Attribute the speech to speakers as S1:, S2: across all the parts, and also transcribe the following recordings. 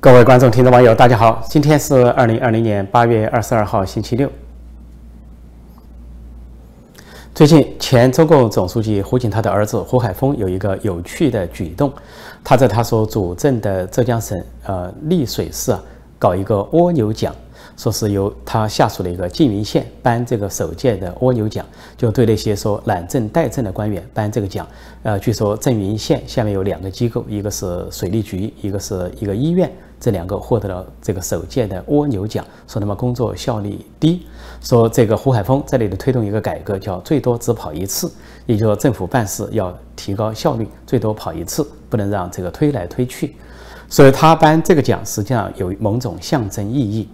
S1: 各位观众、听众、网友，大家好！今天是二零二零年八月二十二号，星期六。最近，前中共总书记胡锦涛的儿子胡海峰有一个有趣的举动，他在他所主政的浙江省呃丽水市啊搞一个蜗牛奖。说是由他下属的一个缙云县颁这个首届的蜗牛奖，就对那些说懒政怠政的官员颁这个奖。呃，据说缙云县下面有两个机构，一个是水利局，一个是一个医院，这两个获得了这个首届的蜗牛奖，说他们工作效率低。说这个胡海峰在这里推动一个改革，叫最多只跑一次，也就是说政府办事要提高效率，最多跑一次，不能让这个推来推去。所以他颁这个奖实际上有某种象征意义。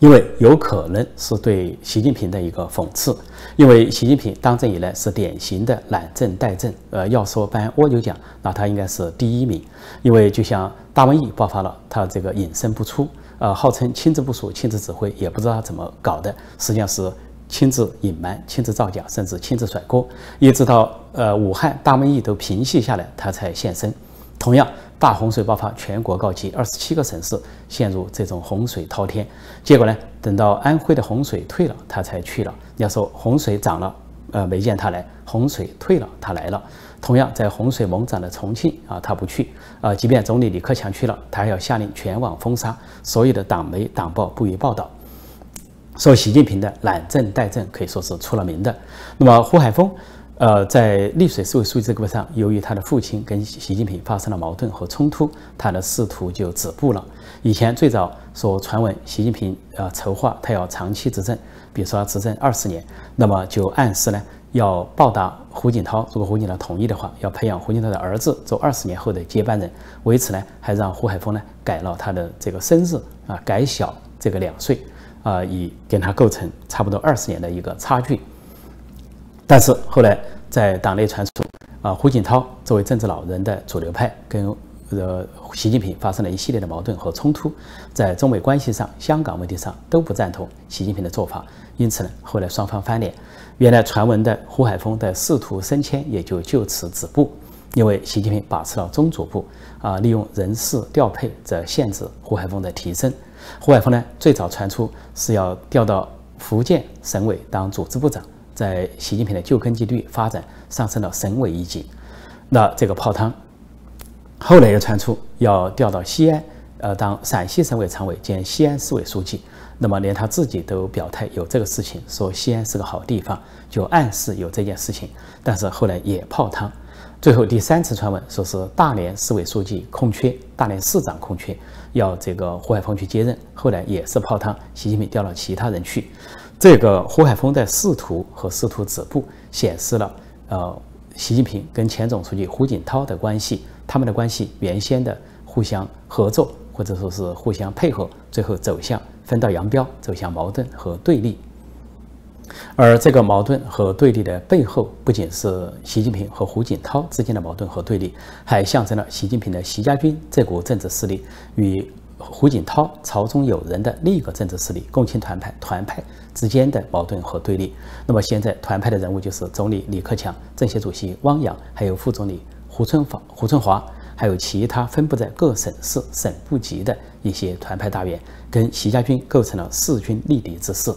S1: 因为有可能是对习近平的一个讽刺，因为习近平当政以来是典型的懒政怠政，呃，要说颁蜗牛奖，那他应该是第一名。因为就像大瘟疫爆发了，他这个隐身不出，呃，号称亲自部署、亲自指挥，也不知道他怎么搞的，实际上是亲自隐瞒、亲自造假，甚至亲自甩锅，一直到呃武汉大瘟疫都平息下来，他才现身。同样。大洪水爆发，全国告急，二十七个省市陷入这种洪水滔天。结果呢，等到安徽的洪水退了，他才去了。要说洪水涨了，呃，没见他来；洪水退了，他来了。同样，在洪水猛涨的重庆啊，他不去。啊，即便总理李克强去了，他还要下令全网封杀，所有的党媒党报不予报道。说习近平的懒政怠政可以说是出了名的。那么胡海峰。呃，在丽水市委书记这个位上，由于他的父亲跟习近平发生了矛盾和冲突，他的仕途就止步了。以前最早说传闻习近平呃筹划他要长期执政，比如说执政二十年，那么就暗示呢要报答胡锦涛。如果胡锦涛同意的话，要培养胡锦涛的儿子做二十年后的接班人。为此呢，还让胡海峰呢改了他的这个生日啊，改小这个两岁啊，以跟他构成差不多二十年的一个差距。但是后来在党内传出，啊，胡锦涛作为政治老人的主流派，跟呃习近平发生了一系列的矛盾和冲突，在中美关系上、香港问题上都不赞同习近平的做法，因此呢，后来双方翻脸，原来传闻的胡海峰的仕途升迁也就就此止步，因为习近平把持了中组部，啊，利用人事调配则限制胡海峰的提升。胡海峰呢，最早传出是要调到福建省委当组织部长。在习近平的旧根基地发展上升到省委一级，那这个泡汤，后来又传出要调到西安，呃，当陕西省委常委兼西安市委书记，那么连他自己都表态有这个事情，说西安是个好地方，就暗示有这件事情，但是后来也泡汤，最后第三次传闻说是大连市委书记空缺，大连市长空缺，要这个胡海峰去接任，后来也是泡汤，习近平调了其他人去。这个胡海峰的仕途和仕途止步，显示了呃，习近平跟前总书记胡锦涛的关系，他们的关系原先的互相合作或者说是互相配合，最后走向分道扬镳，走向矛盾和对立。而这个矛盾和对立的背后，不仅是习近平和胡锦涛之间的矛盾和对立，还象征了习近平的习家军这股政治势力与。胡锦涛朝中有人的另一个政治势力共青团派团派之间的矛盾和对立。那么现在团派的人物就是总理李克强、政协主席汪洋，还有副总理胡春华、胡春华，还有其他分布在各省市省部级的一些团派大员，跟习家军构成了势均力敌之势。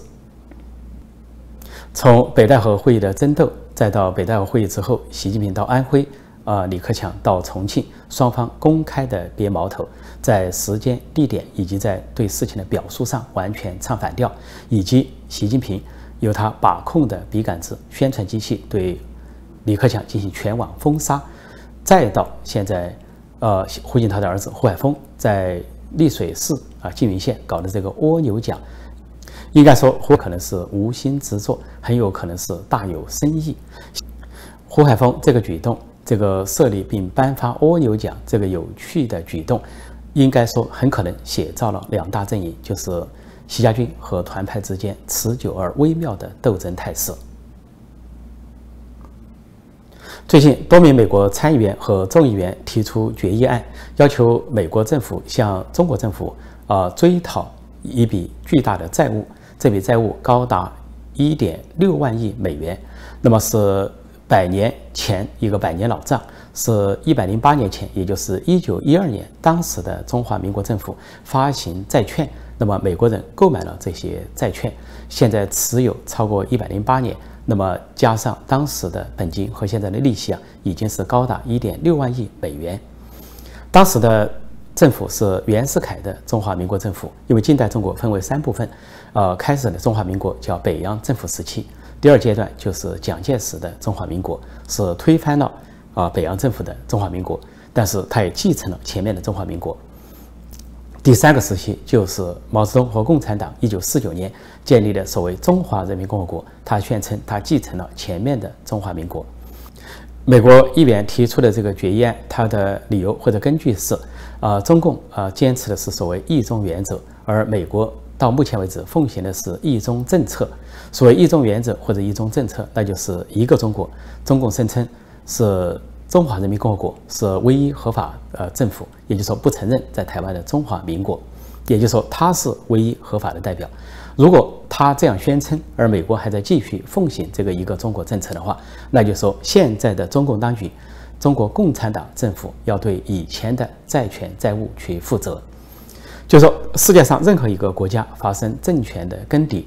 S1: 从北戴河会议的争斗，再到北戴河会议之后，习近平到安徽。啊，李克强到重庆，双方公开的别矛头，在时间、地点以及在对事情的表述上完全唱反调，以及习近平由他把控的笔杆子宣传机器对李克强进行全网封杀，再到现在，呃，胡锦涛的儿子胡海峰在丽水市啊缙云县搞的这个蜗牛奖，应该说胡可能是无心之作，很有可能是大有深意。胡海峰这个举动。这个设立并颁发蜗牛奖这个有趣的举动，应该说很可能写照了两大阵营，就是习家军和团派之间持久而微妙的斗争态势。最近，多名美国参议员和众议员提出决议案，要求美国政府向中国政府啊追讨一笔巨大的债务，这笔债务高达一点六万亿美元，那么是。百年前一个百年老账，是一百零八年前，也就是一九一二年，当时的中华民国政府发行债券，那么美国人购买了这些债券，现在持有超过一百零八年，那么加上当时的本金和现在的利息啊，已经是高达一点六万亿美元。当时的政府是袁世凯的中华民国政府，因为近代中国分为三部分，呃，开始的中华民国叫北洋政府时期。第二阶段就是蒋介石的中华民国，是推翻了啊北洋政府的中华民国，但是他也继承了前面的中华民国。第三个时期就是毛泽东和共产党一九四九年建立的所谓中华人民共和国，他宣称他继承了前面的中华民国。美国议员提出的这个决议案，它的理由或者根据是，啊中共啊坚持的是所谓一中原则，而美国。到目前为止，奉行的是一中政策。所谓一中原则或者一中政策，那就是一个中国。中共声称是中华人民共和国是唯一合法呃政府，也就是说不承认在台湾的中华民国，也就是说他是唯一合法的代表。如果他这样宣称，而美国还在继续奉行这个一个中国政策的话，那就说现在的中共当局，中国共产党政府要对以前的债权债务去负责。就说世界上任何一个国家发生政权的更迭，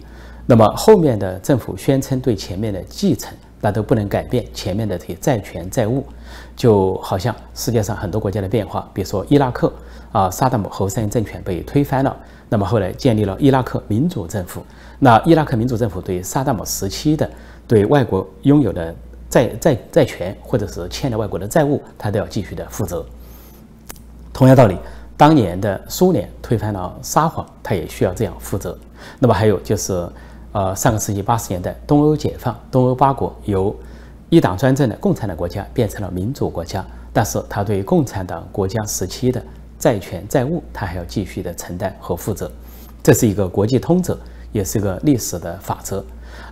S1: 那么后面的政府宣称对前面的继承，那都不能改变前面的这些债权债务。就好像世界上很多国家的变化，比如说伊拉克啊，萨达姆侯赛因政权被推翻了，那么后来建立了伊拉克民主政府。那伊拉克民主政府对萨达姆时期的对外国拥有的债债债权，或者是欠了外国的债务，他都要继续的负责。同样道理。当年的苏联推翻了沙皇，他也需要这样负责。那么还有就是，呃，上个世纪八十年代东欧解放，东欧八国由一党专政的共产党国家变成了民主国家，但是他对共产党国家时期的债权债务，他还要继续的承担和负责。这是一个国际通则，也是个历史的法则。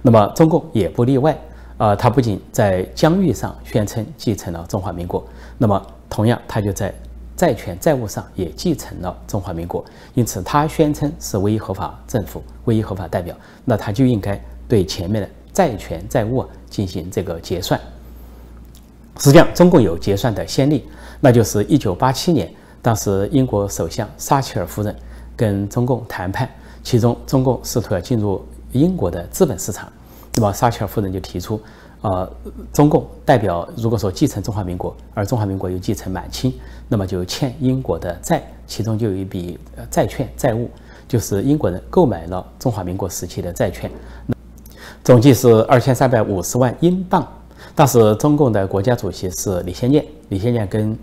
S1: 那么中共也不例外，啊，他不仅在疆域上宣称继承了中华民国，那么同样他就在。债权债务上也继承了中华民国，因此他宣称是唯一合法政府、唯一合法代表，那他就应该对前面的债权债务进行这个结算。实际上，中共有结算的先例，那就是一九八七年，当时英国首相撒切尔夫人跟中共谈判，其中中共试图要进入英国的资本市场，那么撒切尔夫人就提出。呃，中共代表如果说继承中华民国，而中华民国又继承满清，那么就欠英国的债，其中就有一笔债券债务，就是英国人购买了中华民国时期的债券，总计是二千三百五十万英镑。当时中共的国家主席是李先念，李先念跟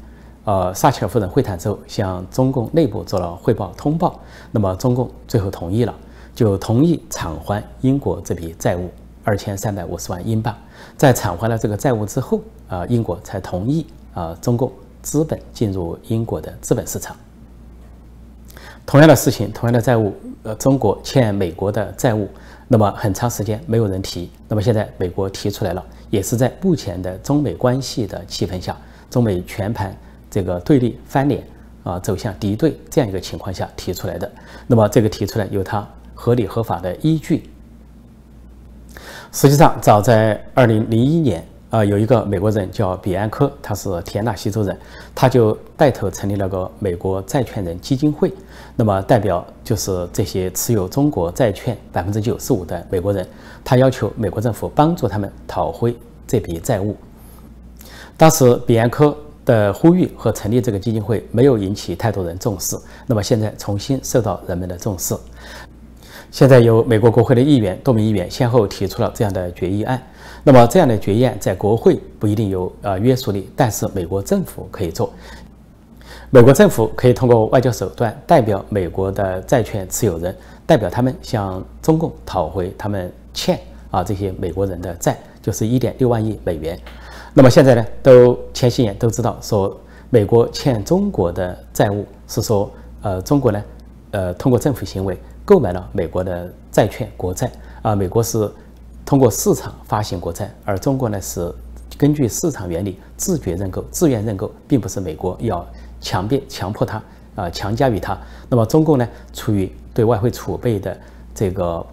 S1: 呃撒切尔夫人会谈之后，向中共内部做了汇报通报，那么中共最后同意了，就同意偿还英国这笔债务。二千三百五十万英镑，在偿还了这个债务之后，啊，英国才同意啊，中共资本进入英国的资本市场。同样的事情，同样的债务，呃，中国欠美国的债务，那么很长时间没有人提，那么现在美国提出来了，也是在目前的中美关系的气氛下，中美全盘这个对立翻脸啊，走向敌对这样一个情况下提出来的。那么这个提出来有它合理合法的依据。实际上，早在二零零一年，啊，有一个美国人叫比安科，他是田纳西州人，他就带头成立了个美国债权人基金会。那么，代表就是这些持有中国债券百分之九十五的美国人，他要求美国政府帮助他们讨回这笔债务。当时，比安科的呼吁和成立这个基金会没有引起太多人重视。那么，现在重新受到人们的重视。现在有美国国会的议员多名议员先后提出了这样的决议案，那么这样的决议案在国会不一定有呃约束力，但是美国政府可以做。美国政府可以通过外交手段代表美国的债券持有人，代表他们向中共讨回他们欠啊这些美国人的债，就是一点六万亿美元。那么现在呢，都前些年都知道说美国欠中国的债务是说呃中国呢呃通过政府行为。购买了美国的债券国债啊，美国是通过市场发行国债，而中国呢是根据市场原理自觉认购、自愿认购，并不是美国要强变、强迫他啊强加于他。那么中共呢，出于对外汇储备的这个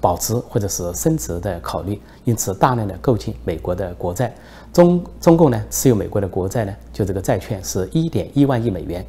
S1: 保值或者是升值的考虑，因此大量的购进美国的国债。中中共呢持有美国的国债呢，就这个债券是一点一万亿美元。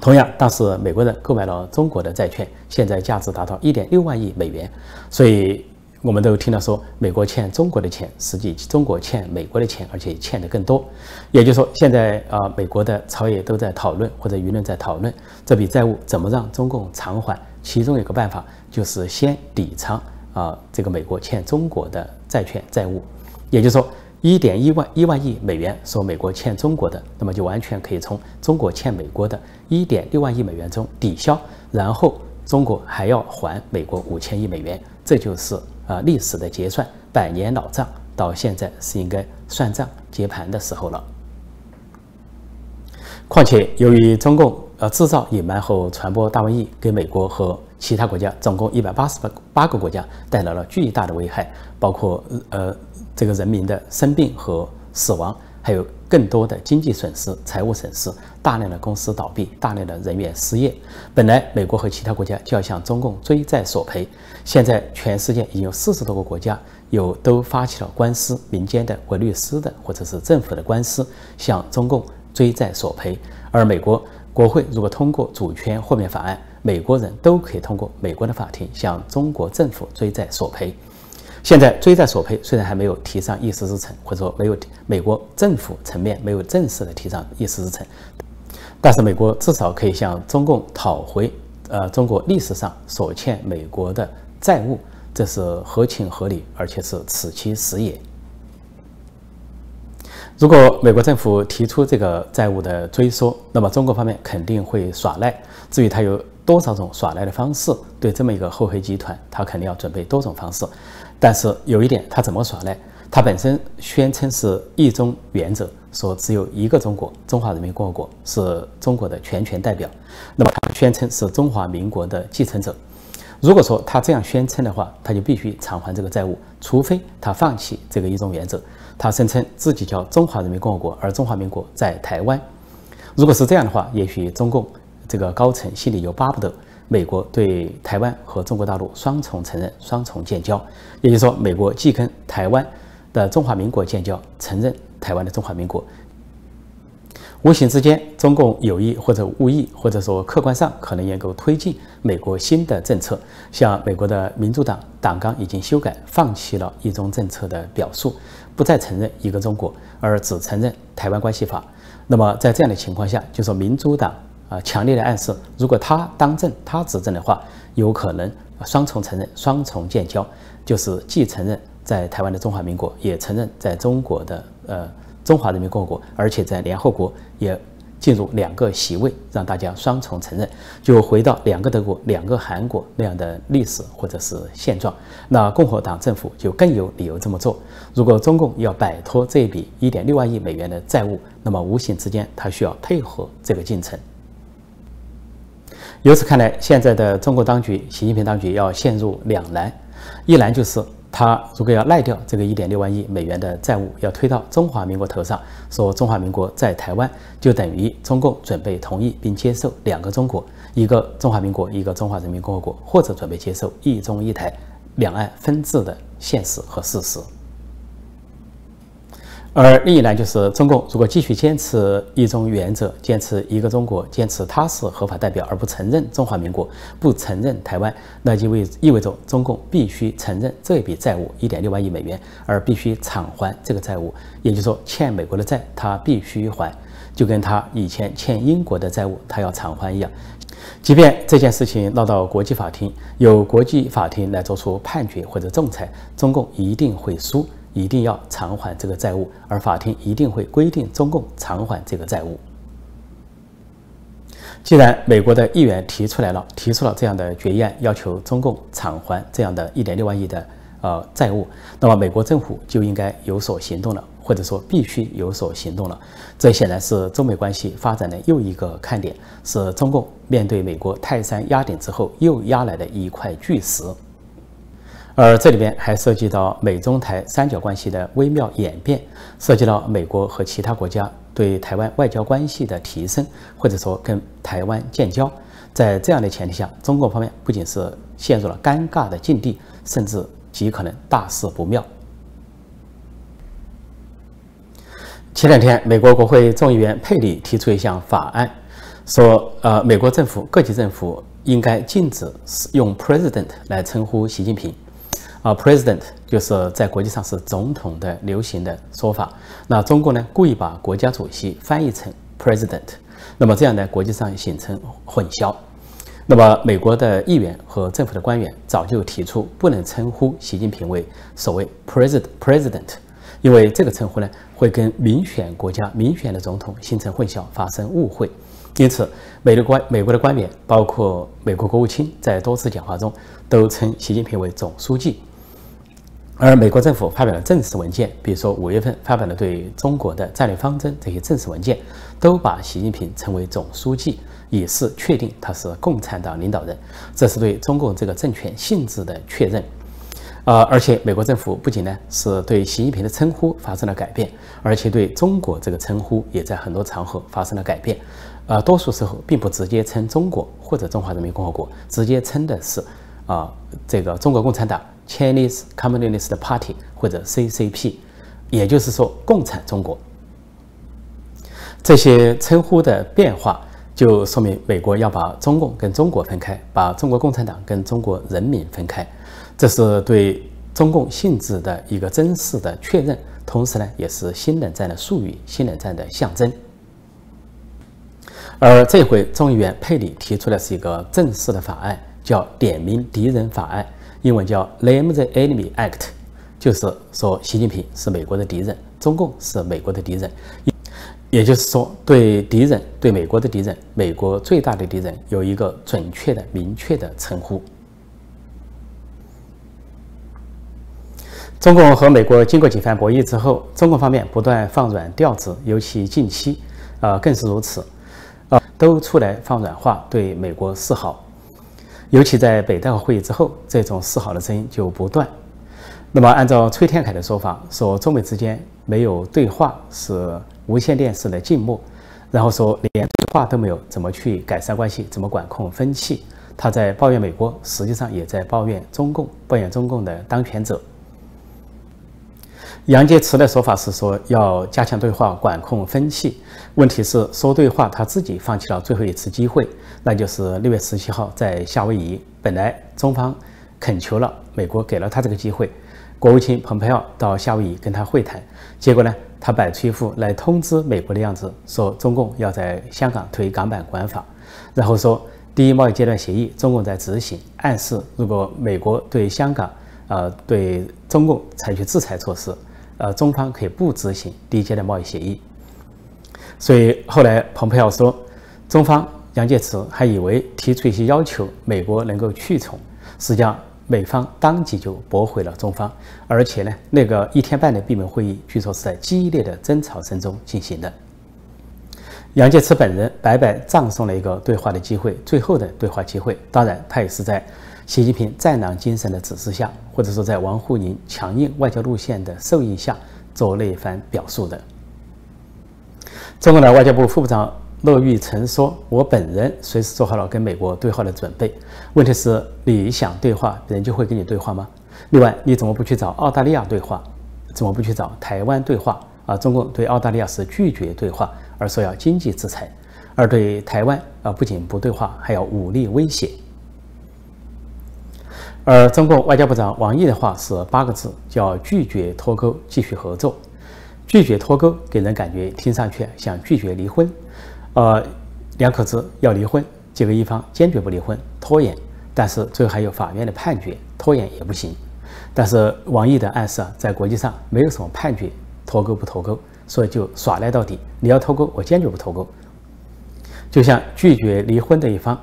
S1: 同样，当时美国人购买了中国的债券，现在价值达到一点六万亿美元。所以，我们都听到说，美国欠中国的钱，实际中国欠美国的钱，而且欠的更多。也就是说，现在啊，美国的朝野都在讨论，或者舆论在讨论这笔债务怎么让中共偿还。其中有个办法，就是先抵偿啊，这个美国欠中国的债券债务。也就是说。一点一万一万亿美元，说美国欠中国的，那么就完全可以从中国欠美国的一点六万亿美元中抵消，然后中国还要还美国五千亿美元，这就是啊历史的结算，百年老账，到现在是应该算账结盘的时候了。况且，由于中共呃制造、隐瞒和传播大瘟疫，给美国和其他国家总共一百八十八八个国家带来了巨大的危害，包括呃。这个人民的生病和死亡，还有更多的经济损失、财务损失，大量的公司倒闭，大量的人员失业。本来美国和其他国家就要向中共追债索赔，现在全世界已经有四十多个国家有都发起了官司，民间的、或律师的或者是政府的官司，向中共追债索赔。而美国国会如果通过主权豁免法案，美国人都可以通过美国的法庭向中国政府追债索赔。现在追债索赔虽然还没有提上议事日程，或者说没有美国政府层面没有正式的提上议事日程，但是美国至少可以向中共讨回呃中国历史上所欠美国的债务，这是合情合理，而且是此其时也。如果美国政府提出这个债务的追缩，那么中国方面肯定会耍赖。至于他有多少种耍赖的方式，对这么一个厚黑集团，他肯定要准备多种方式。但是有一点，他怎么耍赖？他本身宣称是一中原则，说只有一个中国，中华人民共和国是中国的全权代表。那么他宣称是中华民国的继承者。如果说他这样宣称的话，他就必须偿还这个债务，除非他放弃这个一中原则，他声称自己叫中华人民共和国，而中华民国在台湾。如果是这样的话，也许中共这个高层心里又巴不得。美国对台湾和中国大陆双重承认、双重建交，也就是说，美国既跟台湾的中华民国建交，承认台湾的中华民国，无形之间，中共有意或者无意，或者说客观上可能也够推进美国新的政策。像美国的民主党党纲已经修改，放弃了一中政策的表述，不再承认一个中国，而只承认台湾关系法。那么在这样的情况下，就说民主党。啊，强烈的暗示，如果他当政，他执政的话，有可能双重承认、双重建交，就是既承认在台湾的中华民国，也承认在中国的呃中华人民共和国，而且在联合国也进入两个席位，让大家双重承认，就回到两个德国、两个韩国那样的历史或者是现状。那共和党政府就更有理由这么做。如果中共要摆脱这一笔一点六万亿美元的债务，那么无形之间他需要配合这个进程。由此看来，现在的中国当局，习近平当局要陷入两难：一难就是他如果要赖掉这个一点六万亿美元的债务，要推到中华民国头上，说中华民国在台湾，就等于中共准备同意并接受两个中国，一个中华民国，一个中华人民共和国，或者准备接受一中一台两岸分治的现实和事实。而另一呢就是中共如果继续坚持一中原则，坚持一个中国，坚持他是合法代表而不承认中华民国，不承认台湾，那就意意味着中共必须承认这笔债务一点六万亿美元，而必须偿还这个债务。也就是说，欠美国的债他必须还，就跟他以前欠英国的债务他要偿还一样。即便这件事情闹到国际法庭，由国际法庭来做出判决或者仲裁，中共一定会输。一定要偿还这个债务，而法庭一定会规定中共偿还这个债务。既然美国的议员提出来了，提出了这样的决议案，要求中共偿还这样的一点六万亿的呃债务，那么美国政府就应该有所行动了，或者说必须有所行动了。这显然是中美关系发展的又一个看点，是中共面对美国泰山压顶之后又压来的一块巨石。而这里边还涉及到美中台三角关系的微妙演变，涉及到美国和其他国家对台湾外交关系的提升，或者说跟台湾建交。在这样的前提下，中国方面不仅是陷入了尴尬的境地，甚至极可能大事不妙。前两天，美国国会众议员佩里提出一项法案，说，呃，美国政府各级政府应该禁止用 president 来称呼习近平。啊，president 就是在国际上是总统的流行的说法。那中国呢，故意把国家主席翻译成 president，那么这样呢，国际上形成混淆。那么美国的议员和政府的官员早就提出，不能称呼习近平为所谓 president president，因为这个称呼呢，会跟民选国家民选的总统形成混淆，发生误会。因此，美国官美国的官员，包括美国国务卿，在多次讲话中都称习近平为总书记。而美国政府发表了正式文件，比如说五月份发表了对中国的战略方针这些正式文件，都把习近平称为总书记，以示确定他是共产党领导人。这是对中共这个政权性质的确认。呃，而且美国政府不仅呢是对习近平的称呼发生了改变，而且对中国这个称呼也在很多场合发生了改变。呃，多数时候并不直接称中国或者中华人民共和国，直接称的是啊这个中国共产党。Chinese Communist Party 或者 CCP，也就是说共产中国。这些称呼的变化，就说明美国要把中共跟中国分开，把中国共产党跟中国人民分开。这是对中共性质的一个真实的确认，同时呢，也是新冷战的术语、新冷战的象征。而这回众议员佩里提出的是一个正式的法案，叫《点名敌人法案》。英文叫 Name the Enemy Act，就是说习近平是美国的敌人，中共是美国的敌人，也就是说对敌人、对美国的敌人、美国最大的敌人有一个准确的、明确的称呼。中共和美国经过几番博弈之后，中共方面不断放软调子，尤其近期，啊更是如此，啊都出来放软话，对美国示好。尤其在北戴河会议之后，这种示好的声音就不断。那么，按照崔天凯的说法，说中美之间没有对话是无线电式的静默，然后说连对话都没有，怎么去改善关系，怎么管控分歧？他在抱怨美国，实际上也在抱怨中共，抱怨中共的当权者。杨洁篪的说法是说要加强对话，管控分歧。问题是说对话，他自己放弃了最后一次机会，那就是六月十七号在夏威夷。本来中方恳求了美国，给了他这个机会，国务卿蓬佩奥到夏威夷跟他会谈。结果呢，他摆出一副来通知美国的样子，说中共要在香港推港版国安法，然后说第一贸易阶段协议中共在执行，暗示如果美国对香港，呃，对中共采取制裁措施。呃，中方可以不执行第一阶段贸易协议，所以后来蓬佩奥说，中方杨洁篪还以为提出一些要求，美国能够屈从，实际上美方当即就驳回了中方，而且呢，那个一天半的闭门会议，据说是在激烈的争吵声中进行的。杨洁篪本人白白葬送了一个对话的机会，最后的对话机会，当然他也是在。习近平战狼精神的指示下，或者说在王沪宁强硬外交路线的授意下，做那一番表述的。中国的外交部副部长乐玉成说：“我本人随时做好了跟美国对话的准备。问题是，你想对话，人就会跟你对话吗？另外，你怎么不去找澳大利亚对话？怎么不去找台湾对话？啊，中共对澳大利亚是拒绝对话，而说要经济制裁；而对台湾啊，不仅不对话，还要武力威胁。”而中共外交部长王毅的话是八个字，叫拒绝脱钩，继续合作。拒绝脱钩给人感觉听上去像拒绝离婚，呃，两口子要离婚，结果一方坚决不离婚，拖延，但是最后还有法院的判决，拖延也不行。但是王毅的暗示啊，在国际上没有什么判决脱钩不脱钩，所以就耍赖到底。你要脱钩，我坚决不脱钩。就像拒绝离婚的一方，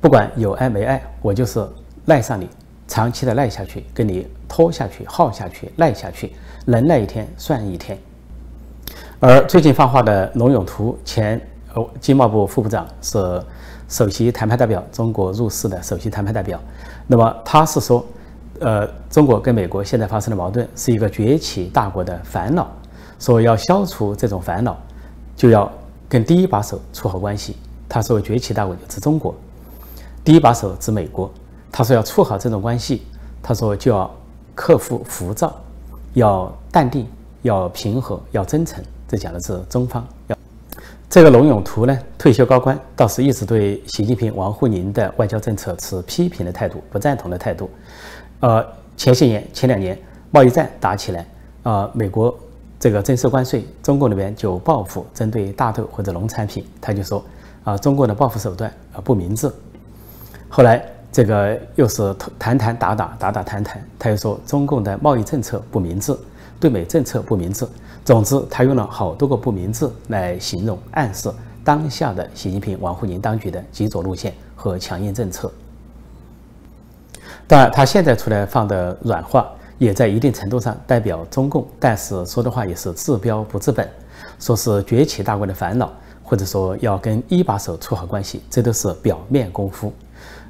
S1: 不管有爱没爱，我就是赖上你。长期的赖下去，跟你拖下去、耗下去、赖下去，能赖一天算一天。而最近放话的龙永图，前经贸部副部长，是首席谈判代表，中国入世的首席谈判代表。那么他是说，呃，中国跟美国现在发生的矛盾是一个崛起大国的烦恼，说要消除这种烦恼，就要跟第一把手处好关系。他说，崛起大国就指中国，第一把手指美国。他说要处好这种关系，他说就要克服浮躁，要淡定，要平和，要真诚。这讲的是中方。要这个龙永图呢，退休高官，倒是一直对习近平、王沪宁的外交政策持批评的态度，不赞同的态度。呃，前些年、前两年贸易战打起来，啊，美国这个征收关税，中国那边就报复，针对大豆或者农产品，他就说啊，中国的报复手段啊不明智。后来这个又是谈谈打打打打谈谈，他又说中共的贸易政策不明智，对美政策不明智。总之，他用了好多个不明智来形容暗示当下的习近平、王沪宁当局的极左路线和强硬政策。当然，他现在出来放的软话，也在一定程度上代表中共，但是说的话也是治标不治本，说是崛起大国的烦恼，或者说要跟一把手处好关系，这都是表面功夫。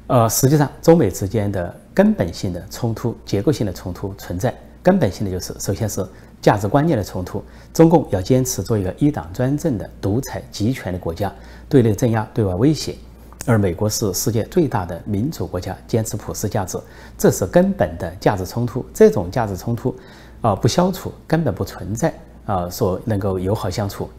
S1: 呃，实际上，中美之间的根本性的冲突、结构性的冲突存在，根本性的就是，首先是价值观念的冲突。中共要坚持做一个一党专政的独裁集权的国家，对内镇压，对外威胁。而美国是世界最大的民主国家，坚持普世价值，这是根本的价值冲突。这种价值冲突，啊，不消除根本不存在啊，说能够友好相处。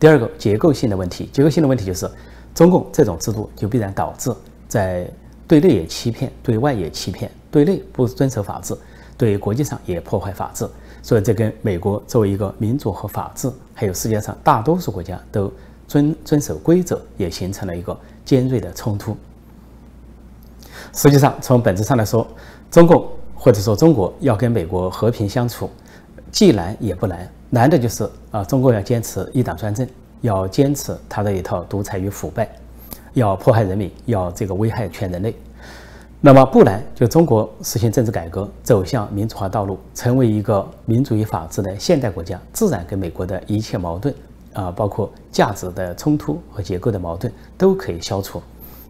S1: 第二个结构性的问题，结构性的问题就是，中共这种制度就必然导致在对内也欺骗，对外也欺骗，对内不遵守法治，对国际上也破坏法治。所以这跟美国作为一个民主和法治，还有世界上大多数国家都遵遵守规则，也形成了一个。尖锐的冲突。实际上，从本质上来说，中共或者说中国要跟美国和平相处，既难也不难。难的就是啊，中国要坚持一党专政，要坚持他的一套独裁与腐败，要迫害人民，要这个危害全人类。那么不难，就中国实行政治改革，走向民主化道路，成为一个民主与法治的现代国家，自然跟美国的一切矛盾。啊，包括价值的冲突和结构的矛盾都可以消除，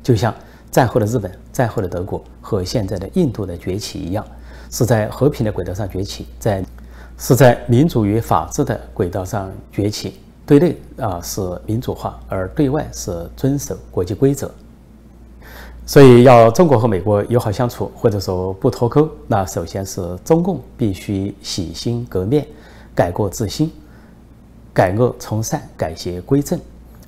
S1: 就像战后的日本、战后的德国和现在的印度的崛起一样，是在和平的轨道上崛起，在是在民主与法治的轨道上崛起。对内啊是民主化，而对外是遵守国际规则。所以，要中国和美国友好相处，或者说不脱钩，那首先是中共必须洗心革面，改过自新。改恶从善，改邪归正，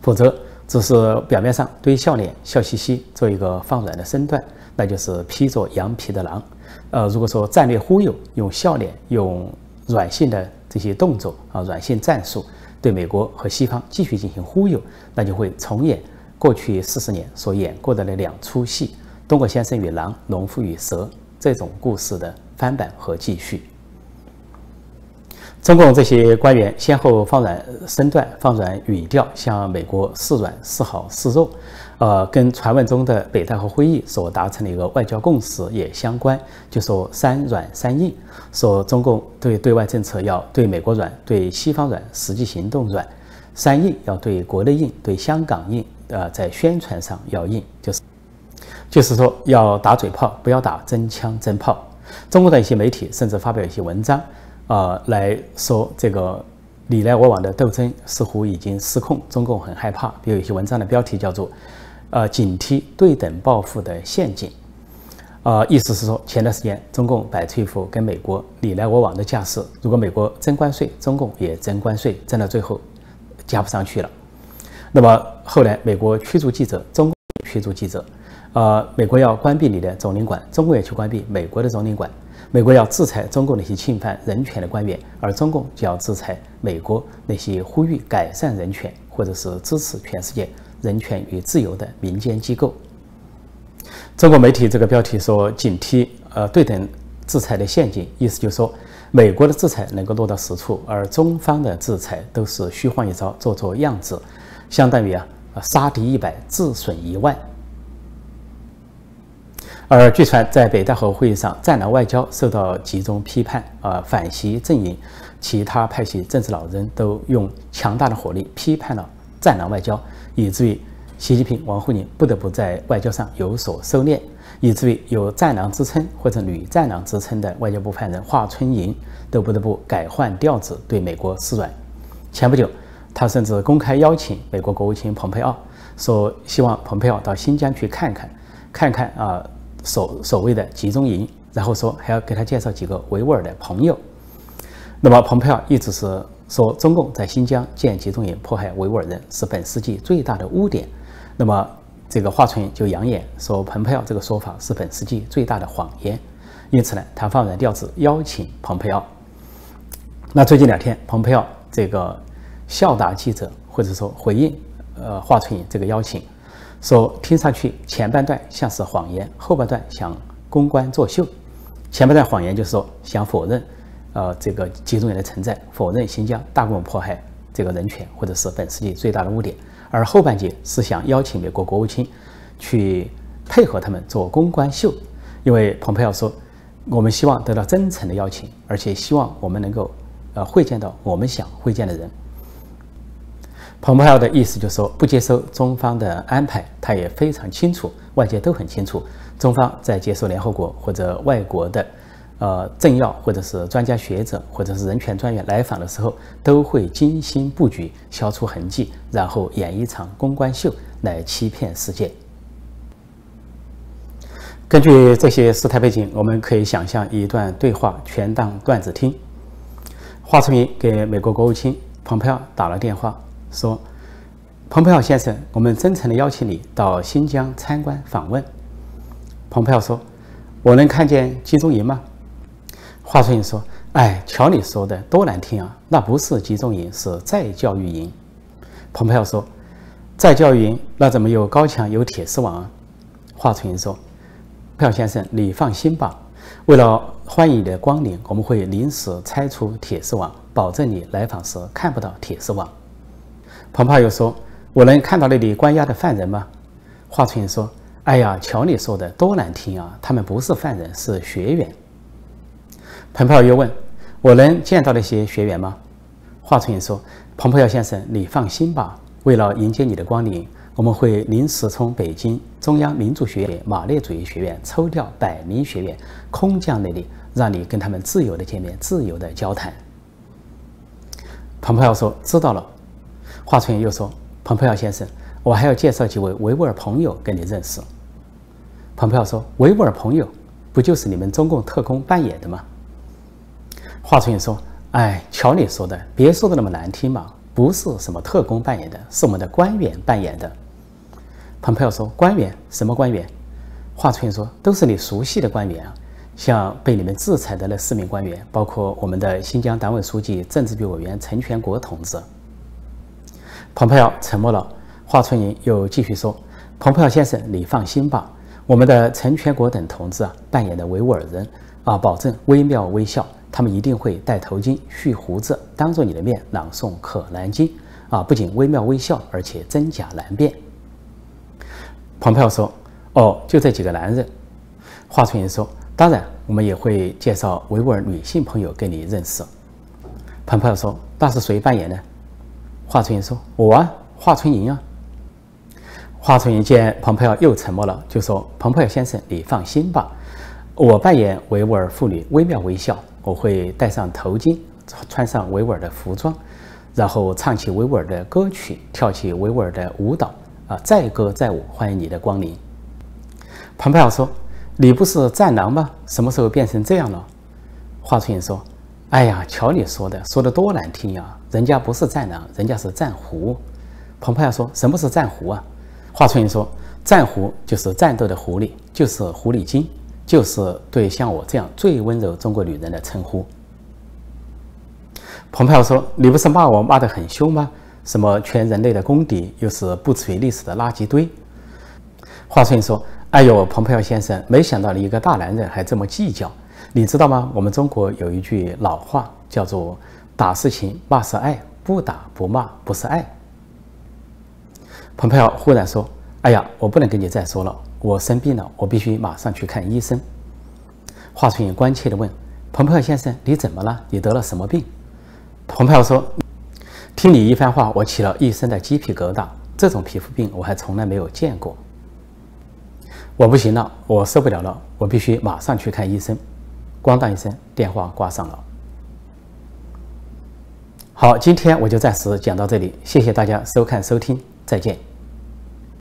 S1: 否则只是表面上堆笑脸、笑嘻嘻，做一个放软的身段，那就是披着羊皮的狼。呃，如果说战略忽悠，用笑脸、用软性的这些动作啊，软性战术，对美国和西方继续进行忽悠，那就会重演过去四十年所演过的那两出戏：东郭先生与狼，农夫与蛇这种故事的翻版和继续。中共这些官员先后放软身段、放软语调，向美国示软、示好、示弱，呃，跟传闻中的北戴河会议所达成的一个外交共识也相关，就说三软三硬，说中共对对外政策要对美国软、对西方软，实际行动软，三硬要对国内硬、对香港硬，呃，在宣传上要硬，就是就是说要打嘴炮，不要打真枪真炮。中国的一些媒体甚至发表一些文章。啊，来说这个你来我往的斗争似乎已经失控，中共很害怕。比如有些文章的标题叫做“呃，警惕对等报复的陷阱”。啊，意思是说，前段时间中共摆出一副跟美国你来我往的架势，如果美国征关税，中共也征关税，征到最后加不上去了。那么后来美国驱逐记者，中共驱逐记者，呃，美国要关闭你的总领馆，中共也去关闭美国的总领馆。美国要制裁中共那些侵犯人权的官员，而中共就要制裁美国那些呼吁改善人权或者是支持全世界人权与自由的民间机构。中国媒体这个标题说“警惕呃对等制裁的陷阱”，意思就是说美国的制裁能够落到实处，而中方的制裁都是虚晃一招，做做样子，相当于啊杀敌一百，自损一万。而据传，在北戴河会议上，战狼外交受到集中批判。啊，反习阵营其他派系政治老人都用强大的火力批判了战狼外交，以至于习近平、王沪宁不得不在外交上有所收敛，以至于有战狼之称或者女战狼之称的外交部发言人华春莹都不得不改换调子对美国示软。前不久，他甚至公开邀请美国国务卿蓬佩奥，说希望蓬佩奥到新疆去看看，看看啊。所所谓的集中营，然后说还要给他介绍几个维吾尔的朋友。那么，蓬佩奥一直是说中共在新疆建集中营迫害维吾尔人是本世纪最大的污点。那么，这个华春莹就扬言说，蓬佩奥这个说法是本世纪最大的谎言。因此呢，他放软调子邀请蓬佩奥。那最近两天，蓬佩奥这个笑答记者，或者说回应呃华春莹这个邀请，说听上去前半段像是谎言，后半段想公关作秀。前半段谎言就是说想否认呃这个集中营的存在，否认新疆大规模迫害这个人权，或者是本世纪最大的污点。而后半截是想邀请美国国务卿去配合他们做公关秀，因为蓬佩奥说。我们希望得到真诚的邀请，而且希望我们能够，呃，会见到我们想会见的人。蓬佩奥的意思就是说，不接受中方的安排，他也非常清楚，外界都很清楚，中方在接受联合国或者外国的，呃，政要或者是专家学者或者是人权专员来访的时候，都会精心布局，消除痕迹，然后演一场公关秀来欺骗世界。根据这些事态背景，我们可以想象一段对话，全当段子听。华春莹给美国国务卿蓬佩奥打了电话，说：“蓬佩奥先生，我们真诚地邀请你到新疆参观访问。”蓬佩奥说：“我能看见集中营吗？”华春莹说：“哎，瞧你说的多难听啊！那不是集中营，是再教育营。”蓬佩奥说：“再教育营，那怎么有高墙有铁丝网啊？”华春莹说。票先生，你放心吧。为了欢迎你的光临，我们会临时拆除铁丝网，保证你来访时看不到铁丝网。彭帕又说：“我能看到那里关押的犯人吗？”华春莹说：“哎呀，瞧你说的多难听啊！他们不是犯人，是学员。”彭帕又问：“我能见到那些学员吗？”华春莹说：“彭佩奥先生，你放心吧。为了迎接你的光临。”我们会临时从北京中央民族学院马列主义学院抽调百名学员空降那里，让你跟他们自由的见面，自由的交谈。彭佩奥说：“知道了。”华春莹又说：“彭佩奥先生，我还要介绍几位维吾尔朋友跟你认识。”彭佩奥说：“维吾尔朋友，不就是你们中共特工扮演的吗？”华春莹说：“哎，瞧你说的，别说的那么难听嘛，不是什么特工扮演的，是我们的官员扮演的。”蓬佩奥说：“官员什么官员？”华春莹说：“都是你熟悉的官员啊，像被你们制裁的那四名官员，包括我们的新疆党委书记、政治局委员陈全国同志。”蓬佩奥沉默了。华春莹又继续说：“蓬佩奥先生，你放心吧，我们的陈全国等同志啊，扮演的维吾尔人啊，保证惟妙惟肖。他们一定会戴头巾、蓄胡子，当着你的面朗诵《可兰经》啊，不仅惟妙惟肖，而且真假难辨。”蓬佩奥说：“哦，就这几个男人。”华春莹说：“当然，我们也会介绍维吾尔女性朋友给你认识。”蓬佩奥说：“那是谁扮演呢？”华春莹说：“我啊，华春莹啊。”华春莹见蓬佩奥又沉默了，就说：“蓬佩奥先生，你放心吧，我扮演维吾尔妇女，惟妙惟肖。我会戴上头巾，穿上维吾尔的服装，然后唱起维吾尔的歌曲，跳起维吾尔的舞蹈。”啊，载歌载舞，欢迎你的光临。蓬佩奥说：“你不是战狼吗？什么时候变成这样了？”华春莹说：“哎呀，瞧你说的，说的多难听呀！人家不是战狼，人家是战狐。”蓬佩奥说：“什么是战狐啊？”华春莹说：“战狐就是战斗的狐狸，就是狐狸精，就是对像我这样最温柔中国女人的称呼。”蓬佩奥说：“你不是骂我骂得很凶吗？”什么全人类的公敌，又是不属于历史的垃圾堆？华春莹说：“哎呦，蓬佩奥先生，没想到你一个大男人还这么计较。你知道吗？我们中国有一句老话，叫做‘打是情，骂是爱，不打不骂不是爱’。”蓬佩奥忽然说：“哎呀，我不能跟你再说了，我生病了，我必须马上去看医生。”华春莹关切地问：“蓬佩奥先生，你怎么了？你得了什么病？”蓬佩奥说。听你一番话，我起了一身的鸡皮疙瘩。这种皮肤病我还从来没有见过。我不行了，我受不了了，我必须马上去看医生。咣当一声，电话挂上了。好，今天我就暂时讲到这里，谢谢大家收看收听，再见。